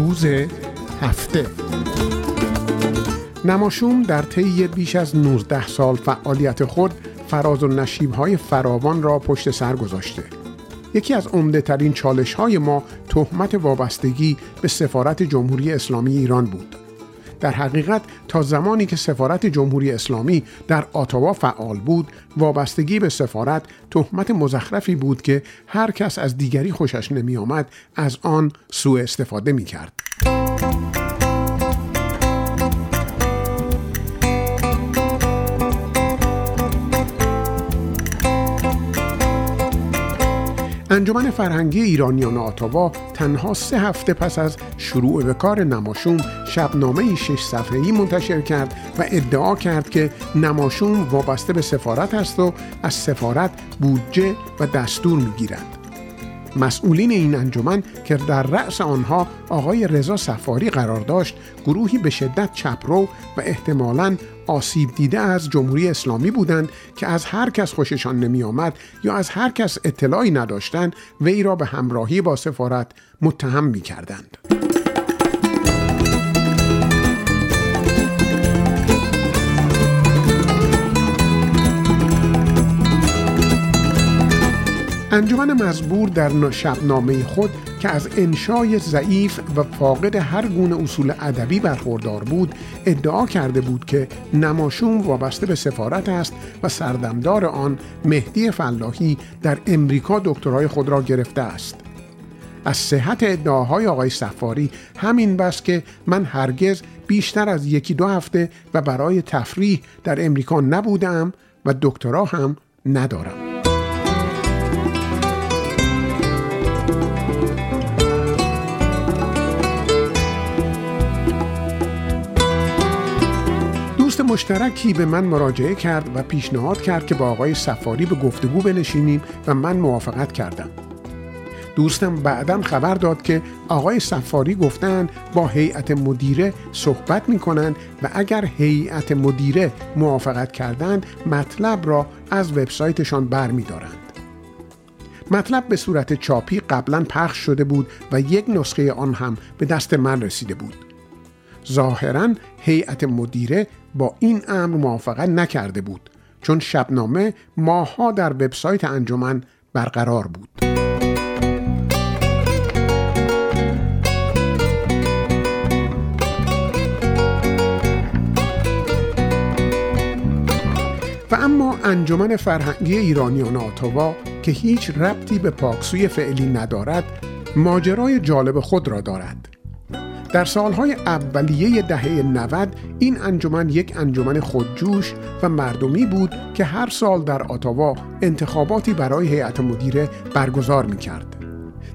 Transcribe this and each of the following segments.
روز هفته. نماشوم در طی بیش از 19 سال فعالیت خود فراز و نشیب فراوان را پشت سر گذاشته. یکی از عمده ترین چالش های ما تهمت وابستگی به سفارت جمهوری اسلامی ایران بود. در حقیقت تا زمانی که سفارت جمهوری اسلامی در آتاوا فعال بود وابستگی به سفارت تهمت مزخرفی بود که هر کس از دیگری خوشش نمی آمد از آن سوء استفاده می کرد. انجمن فرهنگی ایرانیان آتاوا تنها سه هفته پس از شروع به کار نماشوم شبنامه شش صفحه‌ای منتشر کرد و ادعا کرد که نماشوم وابسته به سفارت است و از سفارت بودجه و دستور می‌گیرد. مسئولین این انجمن که در رأس آنها آقای رضا سفاری قرار داشت گروهی به شدت چپرو و احتمالاً آسیب دیده از جمهوری اسلامی بودند که از هر کس خوششان نمی آمد یا از هر کس اطلاعی نداشتند وی را به همراهی با سفارت متهم می کردند. انجمن مزبور در شبنامه خود که از انشای ضعیف و فاقد هر گونه اصول ادبی برخوردار بود ادعا کرده بود که نماشوم وابسته به سفارت است و سردمدار آن مهدی فلاحی در امریکا دکترای خود را گرفته است. از صحت ادعاهای آقای سفاری همین بس که من هرگز بیشتر از یکی دو هفته و برای تفریح در امریکا نبودم و دکترا هم ندارم. مشترکی به من مراجعه کرد و پیشنهاد کرد که با آقای سفاری به گفتگو بنشینیم و من موافقت کردم. دوستم بعدا خبر داد که آقای سفاری گفتن با هیئت مدیره صحبت می کنند و اگر هیئت مدیره موافقت کردند مطلب را از وبسایتشان بر می دارند. مطلب به صورت چاپی قبلا پخش شده بود و یک نسخه آن هم به دست من رسیده بود. ظاهرا هیئت مدیره با این امر موافقت نکرده بود چون شبنامه ماها در وبسایت انجمن برقرار بود. و اما انجمن فرهنگی ایرانیان آتاوا که هیچ ربطی به پاکسوی فعلی ندارد ماجرای جالب خود را دارد. در سالهای اولیه دهه 90 این انجمن یک انجمن خودجوش و مردمی بود که هر سال در آتاوا انتخاباتی برای هیئت مدیره برگزار می کرد.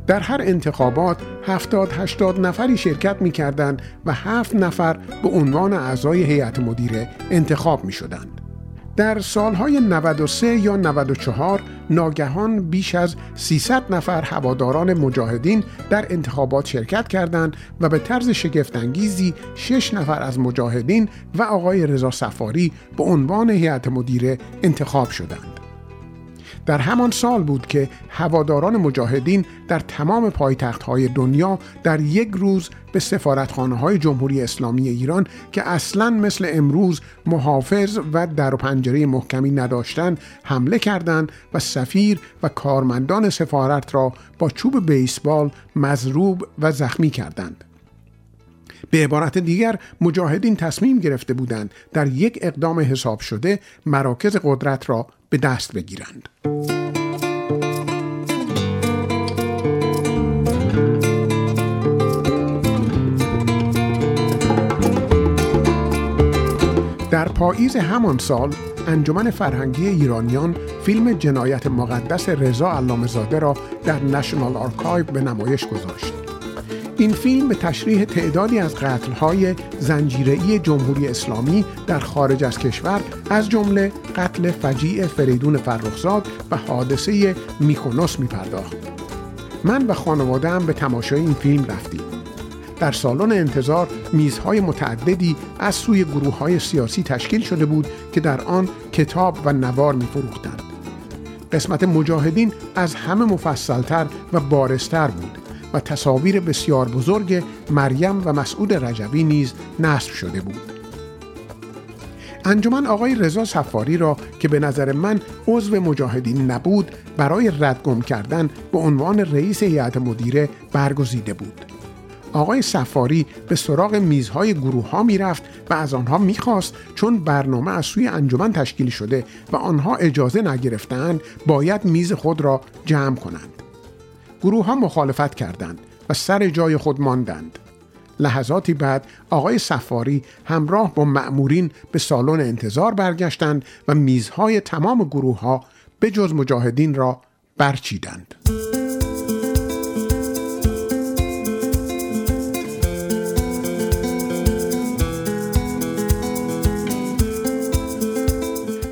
در هر انتخابات 70 80 نفری شرکت می کردند و 7 نفر به عنوان اعضای هیئت مدیره انتخاب می شدند. در سالهای 93 یا 94 ناگهان بیش از 300 نفر هواداران مجاهدین در انتخابات شرکت کردند و به طرز شگفتانگیزی 6 نفر از مجاهدین و آقای رضا سفاری به عنوان هیئت مدیره انتخاب شدند. در همان سال بود که هواداران مجاهدین در تمام پایتخت های دنیا در یک روز به سفارتخانه های جمهوری اسلامی ایران که اصلا مثل امروز محافظ و در و پنجره محکمی نداشتند حمله کردند و سفیر و کارمندان سفارت را با چوب بیسبال مضروب و زخمی کردند. به عبارت دیگر مجاهدین تصمیم گرفته بودند در یک اقدام حساب شده مراکز قدرت را به دست بگیرند. در پاییز همان سال انجمن فرهنگی ایرانیان فیلم جنایت مقدس رضا علامزاده را در National Archive به نمایش گذاشت. این فیلم به تشریح تعدادی از قتل‌های زنجیره‌ای جمهوری اسلامی در خارج از کشور از جمله قتل فجیع فریدون فرخزاد و حادثه میکونوس میپرداخت. من و خانواده‌ام به تماشای این فیلم رفتیم. در سالن انتظار میزهای متعددی از سوی گروه های سیاسی تشکیل شده بود که در آن کتاب و نوار می قسمت مجاهدین از همه مفصلتر و بارستر بود و تصاویر بسیار بزرگ مریم و مسعود رجبی نیز نصب شده بود. انجمن آقای رضا سفاری را که به نظر من عضو مجاهدین نبود برای ردگم کردن به عنوان رئیس هیئت مدیره برگزیده بود. آقای سفاری به سراغ میزهای گروه ها می رفت و از آنها می خواست چون برنامه از سوی انجمن تشکیل شده و آنها اجازه نگرفتند باید میز خود را جمع کنند. گروه ها مخالفت کردند و سر جای خود ماندند. لحظاتی بعد آقای سفاری همراه با مأمورین به سالن انتظار برگشتند و میزهای تمام گروه ها به جز مجاهدین را برچیدند.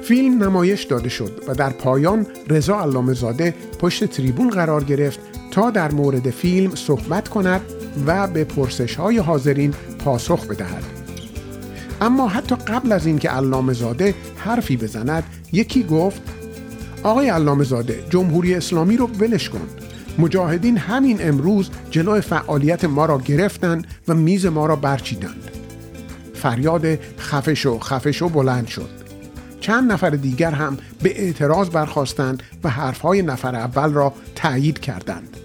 فیلم نمایش داده شد و در پایان رضا علامه زاده پشت تریبون قرار گرفت تا در مورد فیلم صحبت کند و به پرسش های حاضرین پاسخ بدهد. اما حتی قبل از اینکه علامه زاده حرفی بزند یکی گفت آقای علامه زاده جمهوری اسلامی رو ولش کن مجاهدین همین امروز جلوی فعالیت ما را گرفتند و میز ما را برچیدند فریاد خفشو خفشو بلند شد چند نفر دیگر هم به اعتراض برخواستند و حرفهای نفر اول را تایید کردند.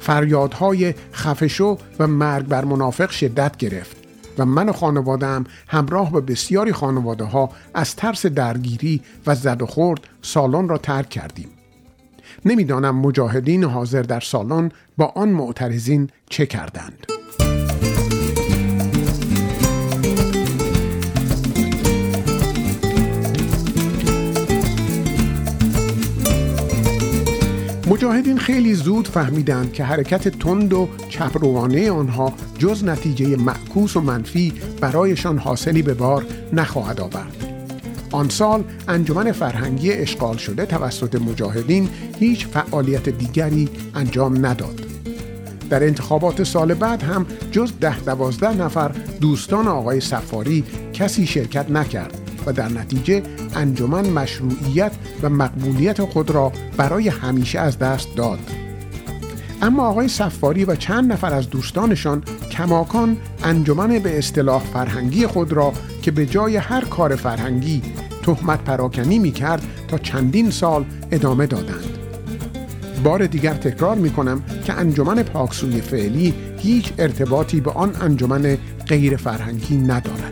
فریادهای خفشو و مرگ بر منافق شدت گرفت و من و خانوادم همراه به بسیاری خانواده ها از ترس درگیری و زد و خورد سالن را ترک کردیم. نمی‌دانم مجاهدین حاضر در سالن با آن معترضین چه کردند. مجاهدین خیلی زود فهمیدند که حرکت تند و چپروانه آنها جز نتیجه معکوس و منفی برایشان حاصلی به بار نخواهد آورد. آن سال انجمن فرهنگی اشغال شده توسط مجاهدین هیچ فعالیت دیگری انجام نداد. در انتخابات سال بعد هم جز ده دوازده نفر دوستان آقای سفاری کسی شرکت نکرد در نتیجه انجمن مشروعیت و مقبولیت خود را برای همیشه از دست داد. اما آقای سفاری و چند نفر از دوستانشان کماکان انجمن به اصطلاح فرهنگی خود را که به جای هر کار فرهنگی تهمت پراکنی می کرد تا چندین سال ادامه دادند. بار دیگر تکرار می کنم که انجمن پاکسوی فعلی هیچ ارتباطی به آن انجمن غیر فرهنگی ندارد.